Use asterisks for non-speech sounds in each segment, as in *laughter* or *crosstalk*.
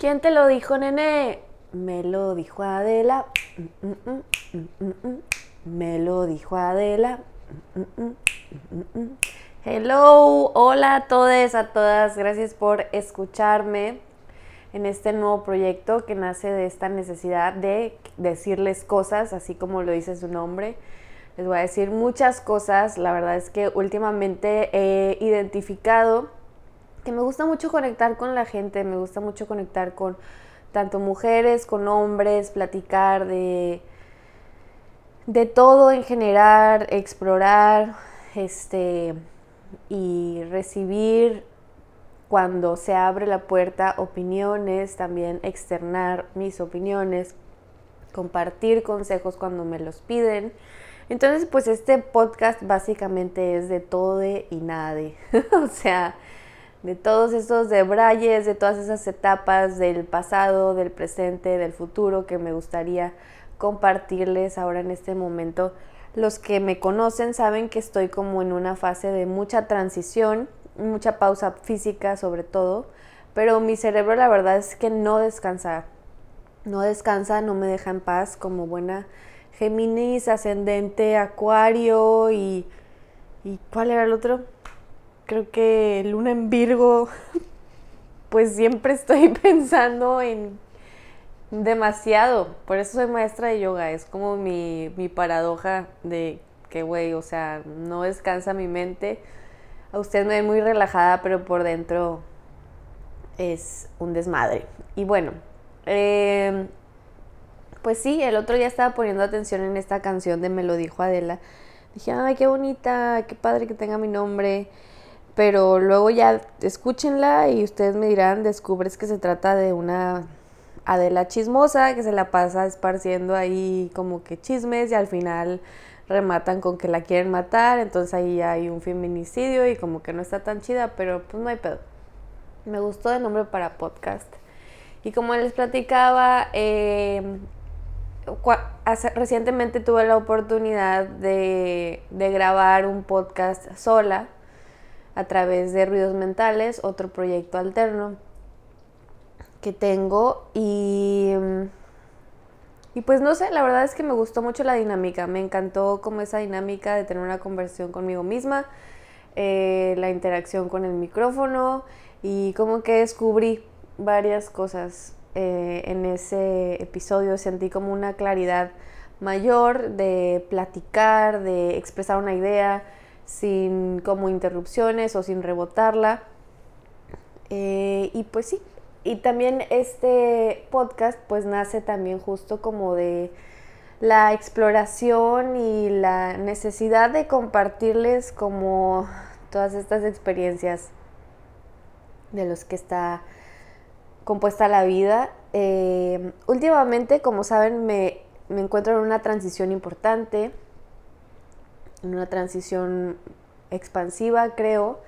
¿Quién te lo dijo, nene? Me lo dijo Adela. Me lo dijo Adela. Hello, hola a todos, a todas. Gracias por escucharme en este nuevo proyecto que nace de esta necesidad de decirles cosas, así como lo dice su nombre. Les voy a decir muchas cosas. La verdad es que últimamente he identificado que me gusta mucho conectar con la gente, me gusta mucho conectar con tanto mujeres, con hombres, platicar de, de todo en general, explorar este, y recibir cuando se abre la puerta opiniones, también externar mis opiniones, compartir consejos cuando me los piden. Entonces, pues este podcast básicamente es de todo y nada. *laughs* o sea, de todos esos debrayes, de todas esas etapas del pasado, del presente, del futuro que me gustaría compartirles ahora en este momento. Los que me conocen saben que estoy como en una fase de mucha transición, mucha pausa física sobre todo, pero mi cerebro la verdad es que no descansa, no descansa, no me deja en paz como buena Géminis, ascendente, Acuario y... ¿Y cuál era el otro? Creo que Luna en Virgo, pues siempre estoy *laughs* pensando en demasiado. Por eso soy maestra de yoga. Es como mi, mi paradoja de que, güey, o sea, no descansa mi mente. A usted me ve muy relajada, pero por dentro es un desmadre. Y bueno, em, pues sí, el otro día estaba poniendo atención en esta canción de Me lo dijo Adela. Dije, ay, qué bonita, qué padre que tenga mi nombre pero luego ya escúchenla y ustedes me dirán, descubres que se trata de una Adela chismosa que se la pasa esparciendo ahí como que chismes y al final rematan con que la quieren matar, entonces ahí hay un feminicidio y como que no está tan chida, pero pues no hay pedo. Me gustó de nombre para podcast. Y como les platicaba, em, recientemente tuve la oportunidad de grabar un podcast sola a través de Ruidos Mentales, otro proyecto alterno que tengo y, y pues no sé, la verdad es que me gustó mucho la dinámica, me encantó como esa dinámica de tener una conversión conmigo misma, eh, la interacción con el micrófono y como que descubrí varias cosas eh, en ese episodio, sentí como una claridad mayor de platicar, de expresar una idea, sin como interrupciones o sin rebotarla. Eh, y pues sí, y también este podcast pues nace también justo como de la exploración y la necesidad de compartirles como todas estas experiencias de los que está compuesta la vida. Eh, últimamente, como saben, me, me encuentro en una transición importante en una transición expansiva, creo.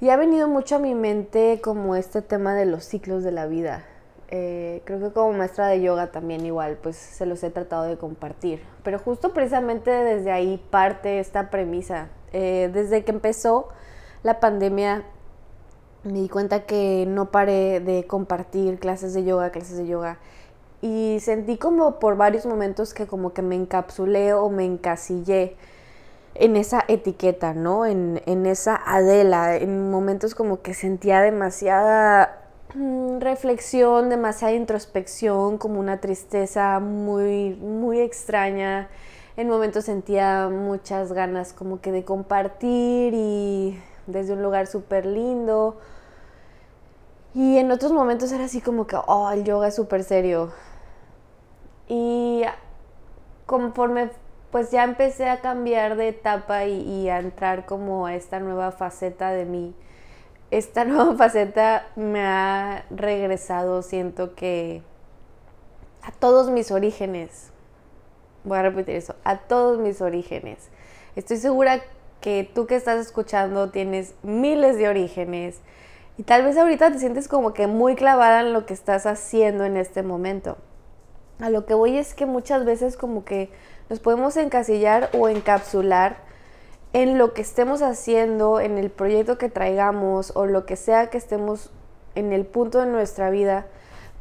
Y ha venido mucho a mi mente como este tema de los ciclos de la vida. Eh, creo que como maestra de yoga también igual, pues se los he tratado de compartir. Pero justo precisamente desde ahí parte esta premisa. Eh, desde que empezó la pandemia me di cuenta que no paré de compartir clases de yoga, clases de yoga. Y sentí como por varios momentos que como que me encapsulé o me encasillé en esa etiqueta, ¿no? En, esa Adela, en momentos como que sentía demasiada mm, reflexión, demasiada introspección, como una tristeza muy, muy extraña. En momentos sentía muchas ganas como que de compartir y desde un lugar súper lindo. Y en otros momentos era así como que, oh, el yoga es súper serio. Y conforme pues ya empecé a cambiar de etapa y, a entrar como a esta nueva faceta de mí. Esta *laughs* nueva faceta me ha regresado, siento que a todos mis orígenes. Voy a repetir eso, a todos mis orígenes. Estoy segura que tú que estás escuchando tienes miles de orígenes y tal vez ahorita te sientes como que muy clavada en lo que estás haciendo en este momento. A lo que voy es que muchas veces como que nos podemos encasillar o encapsular en lo que estemos haciendo, en el proyecto que traigamos o lo que sea que estemos en el punto de nuestra vida,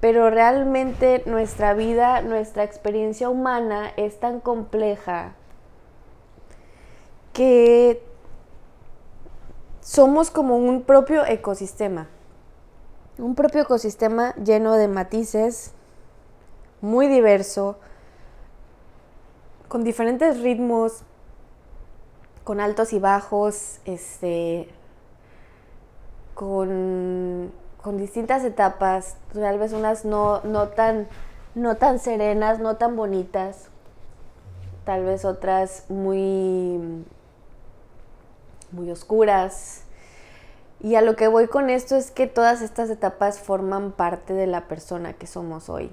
pero realmente nuestra vida, nuestra experiencia humana es tan compleja que somos como un propio ecosistema. Un propio ecosistema lleno de matices, muy diverso, con diferentes ritmos, con altos y bajos, este, con, distintas etapas, tal vez unas no, no, tan, no tan serenas, no tan bonitas, tal vez otras muy muy oscuras. Y a lo que voy con esto es que todas estas etapas forman parte de la persona que somos hoy.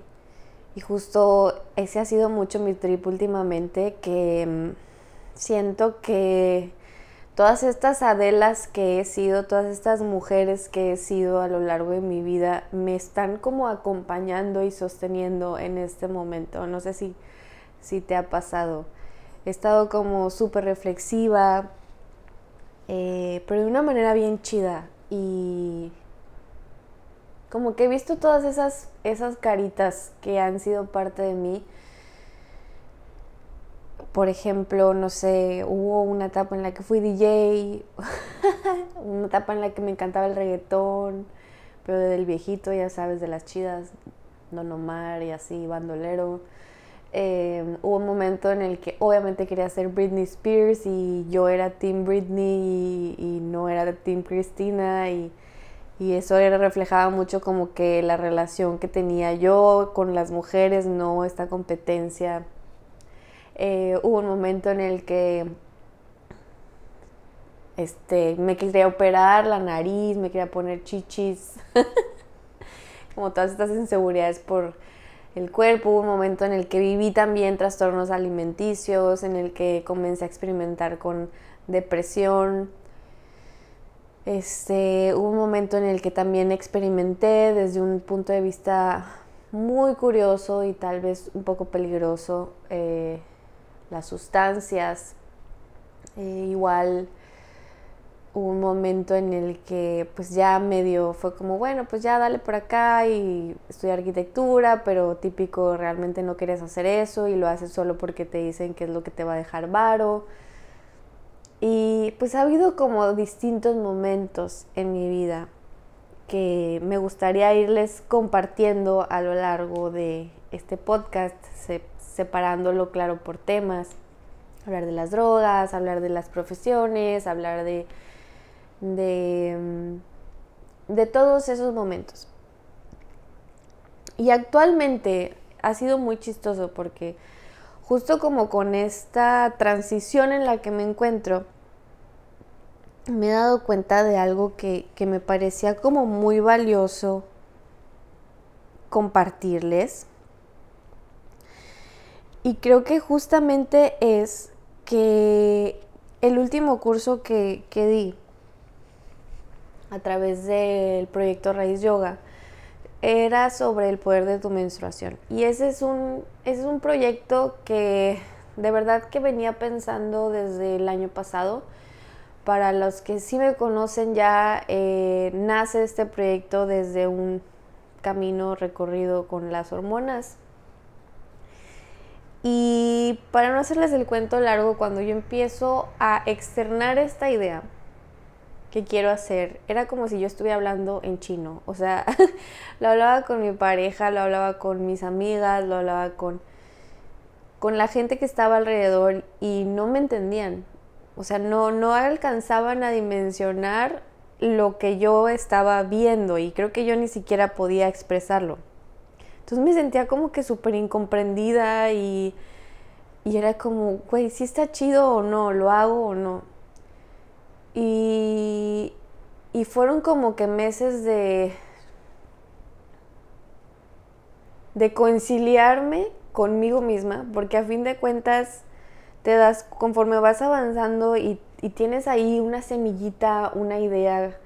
Y justo ese ha sido mucho mi trip últimamente, que mm, siento que todas estas Adelas que he sido, todas estas mujeres que he sido a lo largo de mi vida, me están como acompañando y sosteniendo en este momento. No sé si, si te ha pasado. He estado como súper reflexiva, eh, pero de una manera bien chida. Y como que he visto todas esas, esas caritas que han sido parte de mí. Por ejemplo, no sé, hubo una etapa en la que fui DJ, *laughs* una etapa en la que me encantaba el reggaetón, pero del viejito, ya sabes, de las chidas, Don Omar y así, bandolero. Em, hubo un momento en el que obviamente quería ser Britney Spears y yo era Team Britney y, no era Team Christina y, eso era, reflejaba mucho como que la relación que tenía yo con las mujeres, no esta competencia. Eh, hubo un momento en el que este, me quería operar la nariz, me quería poner chichis, *laughs* como todas estas inseguridades por el cuerpo, hubo un momento en el que viví también trastornos alimenticios, en el que comencé a experimentar con depresión. Este, hubo un momento en el que también experimenté desde un punto de vista muy curioso y tal vez un poco peligroso eh, las sustancias. Eh, igual hubo un momento en el que pues ya medio fue como, bueno, pues ya dale por acá y estudiar arquitectura, pero típico, realmente no quieres hacer eso y lo haces solo porque te dicen que es lo que te va a dejar varo. Y pues ha habido como distintos momentos en mi vida que me gustaría irles compartiendo a lo largo de este podcast, separándolo claro por temas. Hablar de las drogas, hablar de las profesiones, hablar de de, de todos esos momentos. Y actualmente ha sido muy chistoso porque justo como con esta transición en la que me encuentro, me he dado cuenta de algo que, que me parecía como muy valioso compartirles. Y creo que justamente es que el último curso que, que di a través del proyecto Raíz Yoga era sobre el poder de tu menstruación. Y ese es un, es un proyecto que de verdad que venía pensando desde el año pasado. Para los que sí me conocen ya, eh, nace este proyecto desde un camino recorrido con las hormonas. Y para no hacerles el cuento largo, cuando yo empiezo a externar esta idea, que quiero hacer. Era como si yo estuviera hablando en chino. O sea, *laughs* lo hablaba con mi pareja, lo hablaba con mis amigas, lo hablaba con, con la gente que estaba alrededor y no me entendían. O sea, no, no alcanzaban a dimensionar lo que yo estaba viendo y creo que yo ni siquiera podía expresarlo. Entonces me sentía como que súper incomprendida y, y era como, güey, si está chido o no, lo hago o no. Y, fueron como que meses de, de conciliarme conmigo misma, porque a fin de cuentas te das, conforme vas avanzando y, y, tienes ahí una semillita, una idea,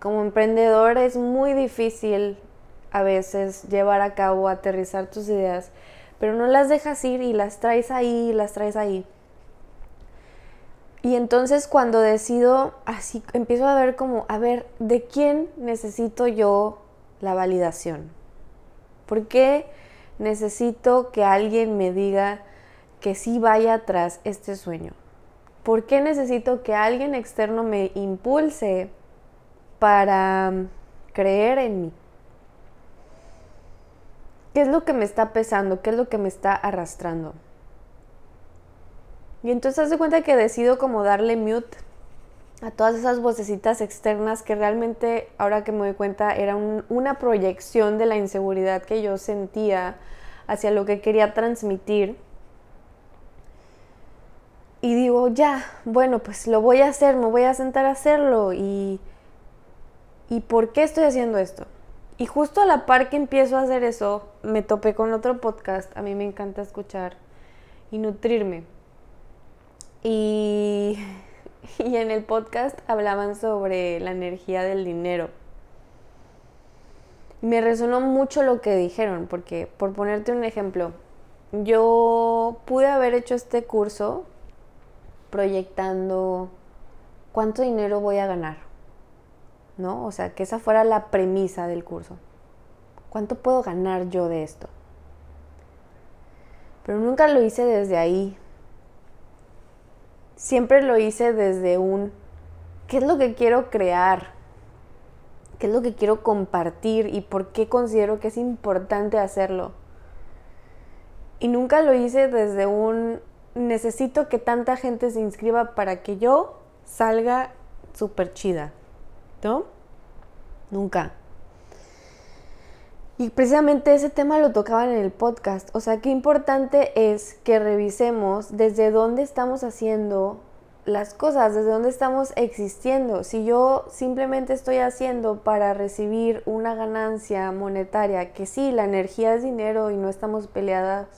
como emprendedor es muy difícil a veces llevar a cabo, aterrizar tus ideas, pero no las dejas ir y las traes ahí, las traes ahí. Y entonces cuando decido, así empiezo a ver como, a ver, ¿de quién necesito yo la validación? ¿Por qué necesito que alguien me diga que sí vaya tras este sueño? ¿Por qué necesito que alguien externo me impulse para creer en mí? ¿Qué es lo que me está pesando? ¿Qué es lo que me está arrastrando? Y entonces haz cuenta que decido como darle mute a todas esas vocecitas externas que realmente, ahora que me doy cuenta, era una proyección de la inseguridad que yo sentía hacia lo que quería transmitir. Y digo, ya, bueno, pues lo voy a hacer, me voy a sentar a hacerlo. ¿Y, ¿y por qué estoy haciendo esto? Y justo a la par que empiezo a hacer eso, me topé con otro podcast. A mí me encanta escuchar y nutrirme. Y *laughs* y en el podcast hablaban sobre la energía del dinero. Me resonó mucho lo que dijeron, porque por ponerte un ejemplo, yo pude haber hecho este curso proyectando cuánto dinero voy a ganar, ¿no? O sea, que esa fuera la premisa del curso. ¿Cuánto puedo ganar yo de esto? Pero nunca lo hice desde ahí, siempre lo hice desde un, ¿qué es lo que quiero crear? ¿Qué es lo que quiero compartir y por qué considero que es importante hacerlo? Y nunca lo hice desde un, necesito que tanta gente se inscriba para que yo salga súper chida, ¿no? Nunca. Y precisamente ese tema lo tocaban en el podcast. O sea, qué importante es que revisemos desde dónde estamos haciendo las cosas, desde dónde estamos existiendo. Si yo simplemente estoy haciendo para recibir una ganancia monetaria, que sí, la energía es dinero y no estamos peleadas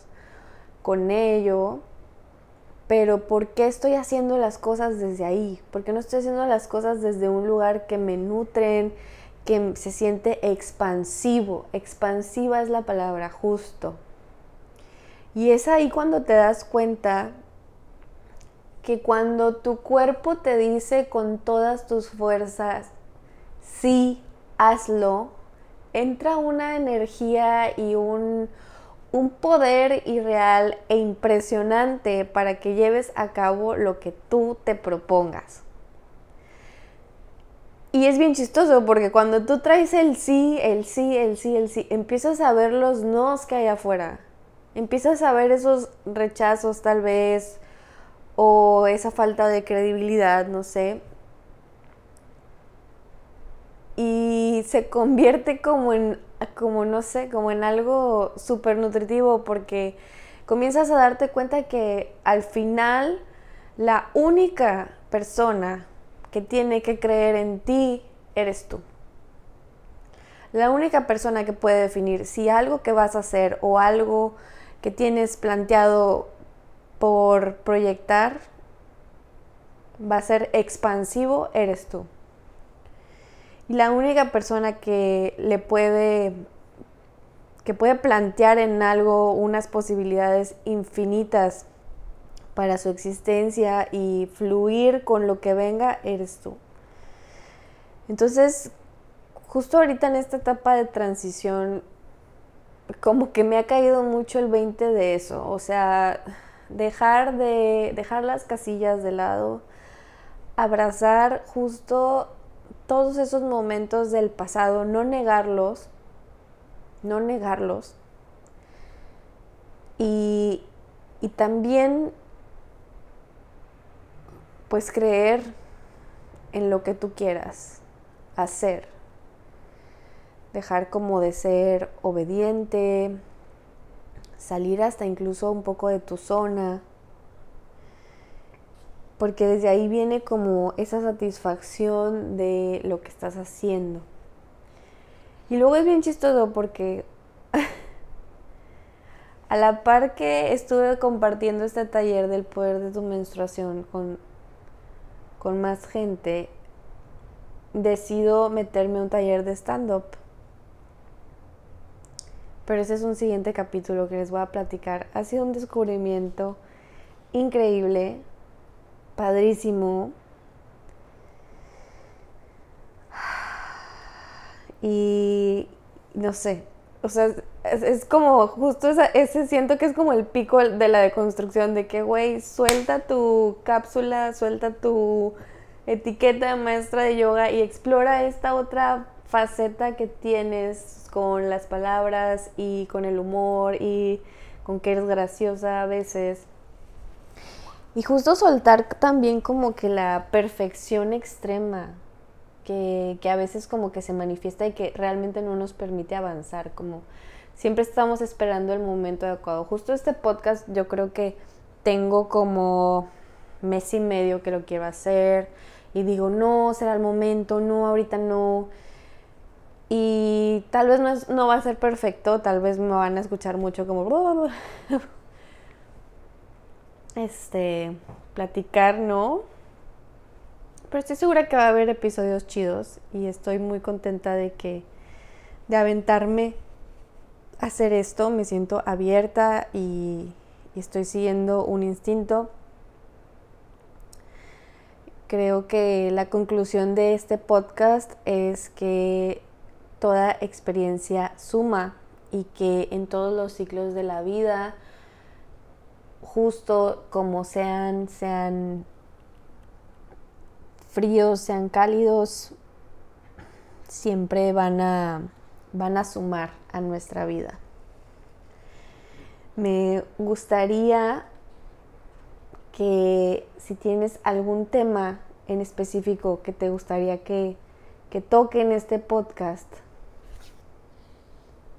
con ello, pero ¿por qué estoy haciendo las cosas desde ahí? ¿Por qué no estoy haciendo las cosas desde un lugar que me nutren? que se siente expansivo. Expansiva es la palabra, justo. Y es ahí cuando te das cuenta que cuando tu cuerpo te dice con todas tus fuerzas, sí, hazlo, entra una energía y un, un poder irreal e impresionante para que lleves a cabo lo que tú te propongas. Y es bien chistoso porque cuando tú traes el sí, el sí, el sí, el sí, empiezas a ver los nos que hay afuera. Empiezas a ver esos rechazos tal vez o esa falta de credibilidad, no sé. Y se convierte como en, como no sé, como en algo súper nutritivo porque comienzas a darte cuenta que al final la única persona que tiene que creer en ti eres tú. La única persona que puede definir si algo que vas a hacer o algo que tienes planteado por proyectar va a ser expansivo eres tú. Y la única persona que le puede que puede plantear en algo unas posibilidades infinitas para su existencia y fluir con lo que venga, eres tú. Entonces, justo ahorita en esta etapa de transición, como que me ha caído mucho el 20 de eso, o sea, dejar de dejar las casillas de lado, abrazar justo todos esos momentos del pasado, no negarlos, no negarlos. Y, y también pues creer en lo que tú quieras hacer. Dejar como de ser obediente, salir hasta incluso un poco de tu zona, porque desde ahí viene como esa satisfacción de lo que estás haciendo. Y luego es bien chistoso porque *laughs* a la par que estuve compartiendo este taller del poder de tu menstruación con con más gente, decido meterme a un taller de stand-up. Pero ese es un siguiente capítulo que les voy a platicar. Ha sido un descubrimiento increíble, padrísimo. Y, no sé, o sea, es, como justo ese siento que es como el pico de la deconstrucción, de que, güey, suelta tu cápsula, suelta tu etiqueta de maestra de yoga y explora esta otra faceta que tienes con las palabras y con el humor y con que eres graciosa a veces. Y justo soltar también como que la perfección extrema que, que, a veces como que se manifiesta y que realmente no nos permite avanzar, como siempre estamos esperando el momento adecuado. Justo este podcast yo creo que tengo como mes y medio que lo quiero hacer y digo, no, será el momento, no, ahorita no. Y tal vez no, no va a ser perfecto, tal vez me van a escuchar mucho como... *laughs* Este, platicar, ¿no? Pero estoy segura que va a haber episodios chidos y estoy muy contenta de que, de aventarme a hacer esto. Me siento abierta y, y estoy siguiendo un instinto. Creo que la conclusión de este podcast es que toda experiencia suma y que en todos los ciclos de la vida, justo como sean, sean fríos, sean cálidos, siempre van a, van a sumar a nuestra vida. Me gustaría que si tienes algún tema en específico que te gustaría que, que toque en este podcast,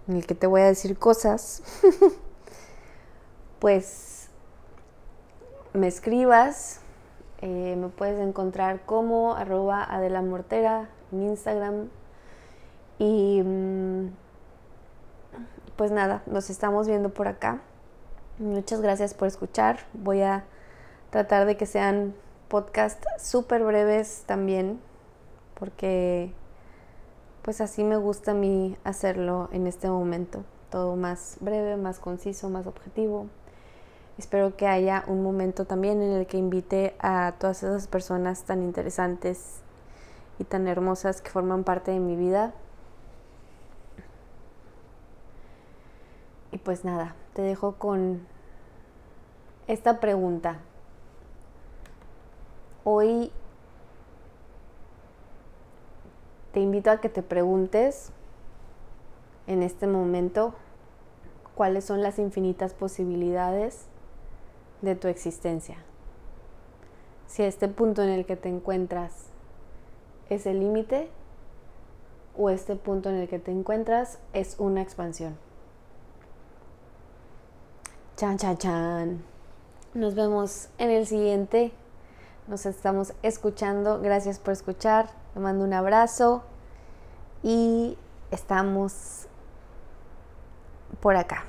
en el que te voy a decir cosas, *laughs* pues me escribas eh, me puedes encontrar como arroba Adela Mortera en Instagram. Y mm, pues nada, nos estamos viendo por acá. Muchas gracias por escuchar. Voy a tratar de que sean podcast súper breves también, porque pues así me gusta a mí hacerlo en este momento. Todo más breve, más conciso, más objetivo. Espero que haya un momento también en el que invite a todas esas personas tan interesantes y tan hermosas que forman parte de mi vida. Y pues nada, te dejo con esta pregunta. Hoy te invito a que te preguntes en este momento cuáles son las infinitas posibilidades de tu existencia. Si este punto en el que te encuentras es el límite o este punto en el que te encuentras es una expansión. Chan, chan, chan. Nos vemos en el siguiente. Nos estamos escuchando. Gracias por escuchar. Te mando un abrazo. Y estamos por acá.